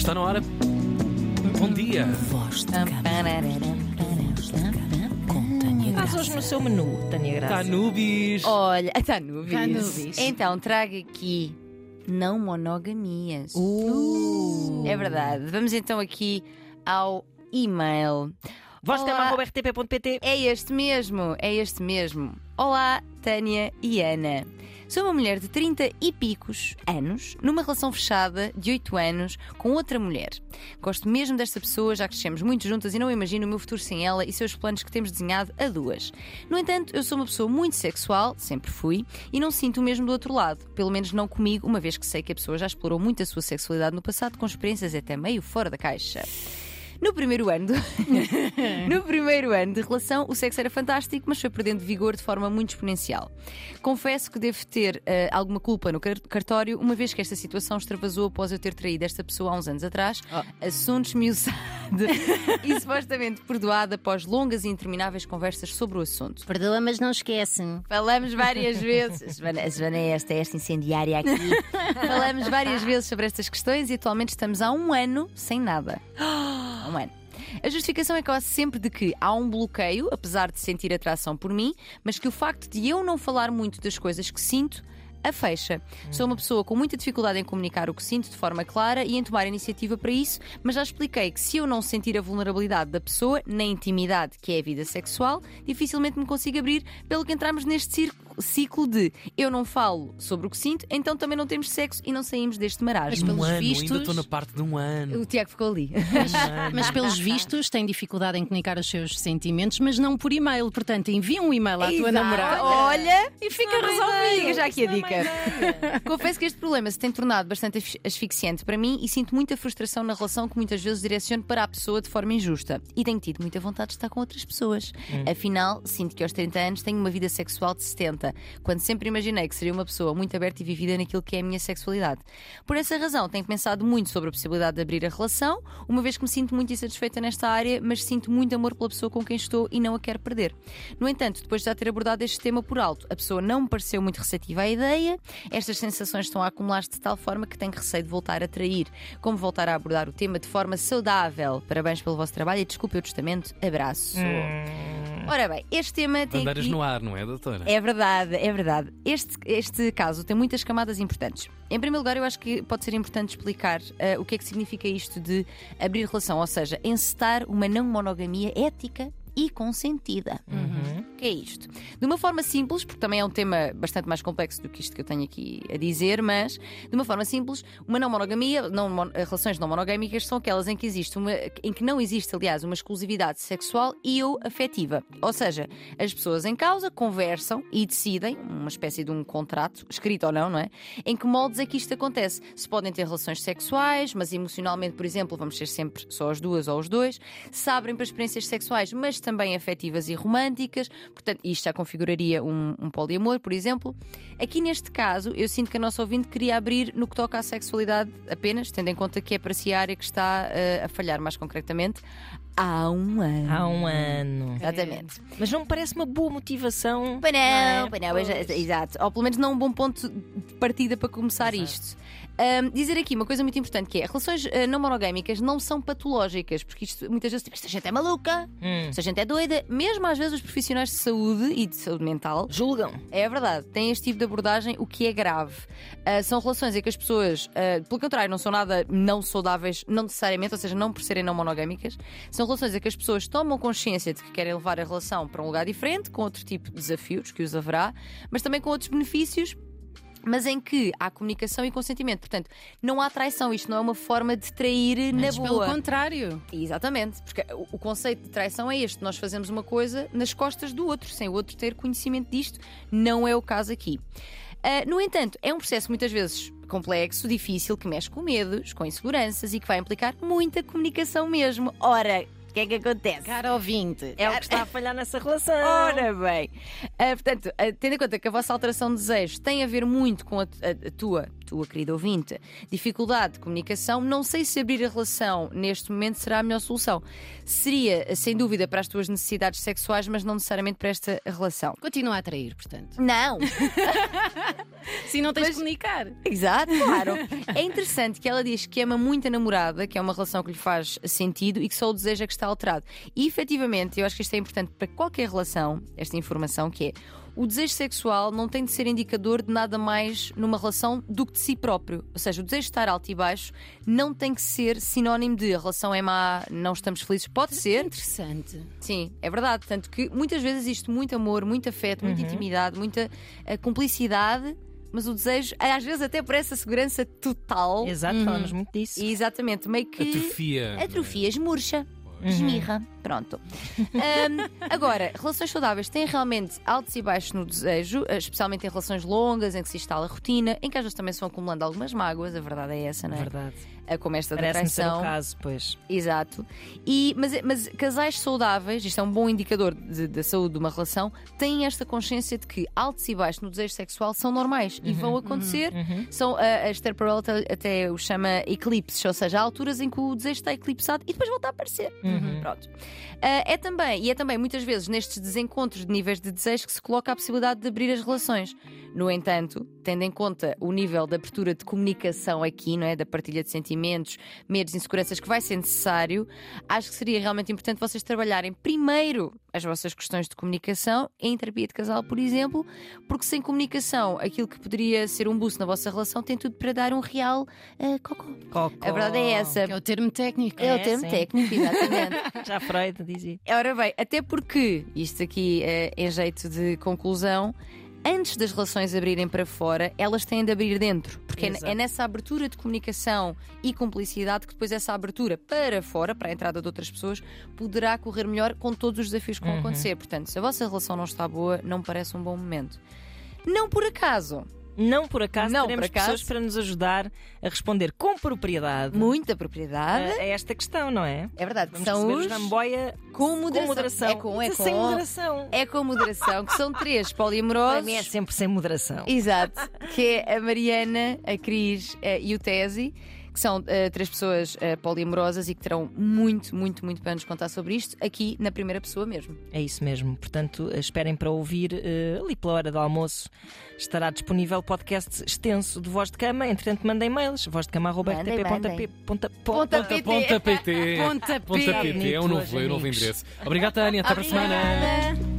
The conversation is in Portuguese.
Está na hora. Bom dia. Voz de. Com Tânia Faz hoje no seu menu, Tânia Graça. Está nubis. Olha. Tá nuvens. Então, trago aqui não monogamias. Uh. É verdade. Vamos então aqui ao e-mail. Voz de Olá. cama, rtp.pt. É este mesmo, é este mesmo. Olá, Tânia e Ana. Sou uma mulher de 30 e picos anos, numa relação fechada de 8 anos com outra mulher. Gosto mesmo desta pessoa, já crescemos muito juntas e não imagino o meu futuro sem ela e seus planos que temos desenhado a duas. No entanto, eu sou uma pessoa muito sexual, sempre fui, e não sinto o mesmo do outro lado. Pelo menos não comigo, uma vez que sei que a pessoa já explorou muito a sua sexualidade no passado com experiências até meio fora da caixa. No primeiro ano do- no primeiro ano de relação, o sexo era fantástico, mas foi perdendo vigor de forma muito exponencial. Confesso que devo ter eh, alguma culpa no car- cartório, uma vez que esta situação extravasou após eu ter traído esta pessoa há uns anos atrás, assunto esmiuçado e supostamente perdoado após longas e intermináveis conversas sobre o assunto. Perdoa, mas não esquece. Falamos várias vezes. A Joana, a Joana é esta, esta incendiária aqui. Falamos várias vezes sobre estas questões e atualmente estamos há um ano sem nada. Um ano. A justificação é quase sempre de que há um bloqueio, apesar de sentir atração por mim, mas que o facto de eu não falar muito das coisas que sinto a fecha. Sou uma pessoa com muita dificuldade em comunicar o que sinto de forma clara e em tomar iniciativa para isso, mas já expliquei que se eu não sentir a vulnerabilidade da pessoa na intimidade, que é a vida sexual, dificilmente me consigo abrir, pelo que entramos neste círculo- ciclo de eu não falo sobre o que sinto, então também não temos sexo e não saímos deste marasmo. pelos um ano, vistos- ainda estou na parte de um ano. O Tiago ficou ali. Mas pelos vistos tem dificuldade em comunicar os seus sentimentos, mas não por e-mail. Portanto, envia um e-mail à tua Exato. namorada. Olha, E fica Fica resolvido. já aqui a dica. Confesso que este problema se tem tornado bastante asf- asfixiante para mim e sinto muita frustração na relação que muitas vezes direciono para a pessoa de forma injusta. E tenho tido muita vontade de estar com outras pessoas. Afinal, sinto que aos 30 anos tenho uma vida sexual de 70, quando sempre imaginei que seria uma pessoa muito aberta e vivida naquilo que é a minha sexualidade. Por essa razão, tenho pensado muito sobre a possibilidade de abrir a relação, uma vez que me sinto muito insatisfeita nesta área, mas sinto muito amor pela pessoa com quem estou e não a quero perder. No entanto, depois de já ter abordado este tema por alto, a pessoa não me pareceu muito receptiva à ideia, estas sensações estão a acumular-se de tal forma que tenho receio de voltar a trair. Como voltar a abordar o tema de forma saudável? Parabéns pelo vosso trabalho e desculpe o testamento. Abraço. Ora bem, este tema tem. Bandeiras aqui- no ar, não é, doutora? é verdade, é verdade. Este, este caso tem muitas camadas importantes. Em primeiro lugar, eu acho que pode ser importante explicar eh, o que é que significa isto de abrir relação, ou seja, encetar uma não monogamia ética e consentida. O que é isto? De uma forma simples, porque também é um tema bastante mais complexo do que isto que eu tenho aqui a dizer, mas de uma forma simples, uma não monogamia, não, relações não monogâmicas são aquelas em que existe uma, em que não existe, aliás, uma exclusividade sexual e ou afetiva. Ou seja, as pessoas em causa conversam e decidem, uma espécie de um contrato, escrito ou não, não é? Em que moldes é que isto acontece? Se podem ter relações sexuais, mas emocionalmente, por exemplo, vamos ser sempre só as duas ou os dois, se abrem para experiências sexuais, mas também afetivas e românticas, portanto, isto já configuraria um, um poliamor, por exemplo. Aqui neste caso, eu sinto que a nossa ouvinte queria abrir no que toca à sexualidade apenas, tendo em conta que é para si a área que está eh, a falhar mais concretamente há um ano. Há um ano. Exatamente. Mas não me parece uma boa motivação. Pois não, é? pois não, exa- exato. Ou pelo menos não um bom ponto de partida para começar isto. Ahm, dizer aqui uma coisa muito importante que é relações ah, não monogâmicas não são patológicas, porque isto muitas vezes tipo, esta gente é maluca, Hum. esta gente é doida, mesmo às vezes os profissionais de saúde e de saúde mental Julgam. é verdade, têm este tipo de abordagem, o que é grave. Ah, são relações em que as pessoas, ah, pelo contrário, não são nada não saudáveis, não necessariamente, ou seja, não por serem não monogâmicas. São relações em que as pessoas tomam consciência de que querem levar a relação para um lugar diferente, com outro tipo de desafios que os haverá, mas também com outros benefícios. Mas em que há comunicação e consentimento. Portanto, não há traição. Isto não é uma forma de trair na Mas pelo boa. contrário. Exatamente, porque o, conceito de traição é este: nós fazemos uma coisa nas costas do outro, sem o outro ter conhecimento disto. Não é o caso aqui. Ah, no entanto, é um processo muitas vezes complexo, difícil, que mexe com medos, com inseguranças e que vai implicar muita comunicação mesmo. Ora, o que é que acontece? Cara ouvinte. É o que está a falhar nessa relação. Ora bem, Ah, portanto, ah, tendo em conta que a vossa alteração de desejos tem a ver muito com a, a- a tua, tua querida ouvinte. Dificuldade de comunicação, não sei se abrir a relação neste momento será a melhor solução. Seria, sem dúvida, para as tuas necessidades sexuais, mas não necessariamente para esta relação. Continua a atrair, portanto. Não! Se não tens Mas- de comunicar. Exato, claro. É interessante que ela diz que ama muito a namorada, que é uma relação que lhe faz sentido e que só o deseja que está alterado. E efetivamente, eu acho que isto é importante para qualquer relação, esta informação, que é o desejo sexual não tem de ser indicador de nada mais numa relação do que de si próprio. Ou seja, o desejo de estar alto e baixo não tem que ser sinónimo de a relação é má, não estamos felizes. Pode ser, Interessante. Sim, é verdade. Tanto que muitas vezes existe muito amor, muito afeto, muita intimidade, muita eh, cumplicidade, mas o desejo, eh, às vezes até por essa segurança total. Exato, falamos muito disso. E exatamente, meio que. Atrofia. Atrofia, esmurcha. Esmirra, pronto. Ahm, agora, relações saudáveis têm realmente altos e baixos no desejo, eh, especialmente em relações longas, em que se instala rotina, em que às vezes também se vão acumulando algumas mágoas, a verdade é essa, não é? Verdade. Eh, Como esta da Parece-me ser traição. o caso, pois. Exato. E, mas, mas casais saudáveis, isto é um bom indicador da saúde de uma relação, têm esta consciência de que altos e baixos no desejo sexual são normais e vão acontecer. São, a, a Esther Perel até, até o chama eclipses, ou seja, há alturas em que o desejo está eclipsado e depois volta a aparecer. Pronto. Ah, é também, e é também muitas vezes nestes desencontros de níveis de desejo que se coloca a possibilidade de abrir as relações. No entanto, tendo em conta o nível de abertura de comunicação aqui, não é? Da partilha de sentimentos, medos, inseguranças que vai ser necessário, acho que seria realmente importante vocês trabalharem primeiro as vossas questões de comunicação em terapia de casal, por exemplo, porque sem comunicação, aquilo que poderia ser um boost na vossa relação tem tudo para dar um real ah, cocó. Cocó. A verdade é essa. Que é o termo técnico. É, É, o termo sim. técnico, exatamente. Já Freud dizia. Ora bem, até porque, isto aqui é em jeito de conclusão, antes das relações abrirem para fora, elas têm de abrir dentro. Porque é, Exato. é nessa abertura de comunicação e cumplicidade que depois essa abertura para fora, para a entrada de outras pessoas, poderá correr melhor com todos os desafios que vão Uhum. acontecer. Portanto, se a vossa relação não está boa, não parece um bom momento. Não por acaso, Não por acaso Não teremos por acaso. pessoas para nos ajudar a responder com propriedade muita propriedade. a esta questão, não é? É verdade, Vamos são receber os os Ramboia com moderação. com moderação. É com, é Sem com. moderação. É com moderação, que são três Para poliamorosos. mim é sempre sem moderação. Exato, que é a Mariana, a Cris eh, e o Tesi, que são eh, três pessoas eh, poliamorosas e que terão muito, muito, muito para nos contar sobre isto, aqui na primeira pessoa mesmo. É isso mesmo. Portanto, esperem para ouvir eh, ali pela hora do almoço. Estará disponível podcast extenso de voz de cama. Entretanto, mandem mails. Mandem, vozdecama.rtp.pt. Ponta Ponta PT. É um Bonito, novo, é um endereço. Obrigado, Tânia. Até para a semana. Obrigada.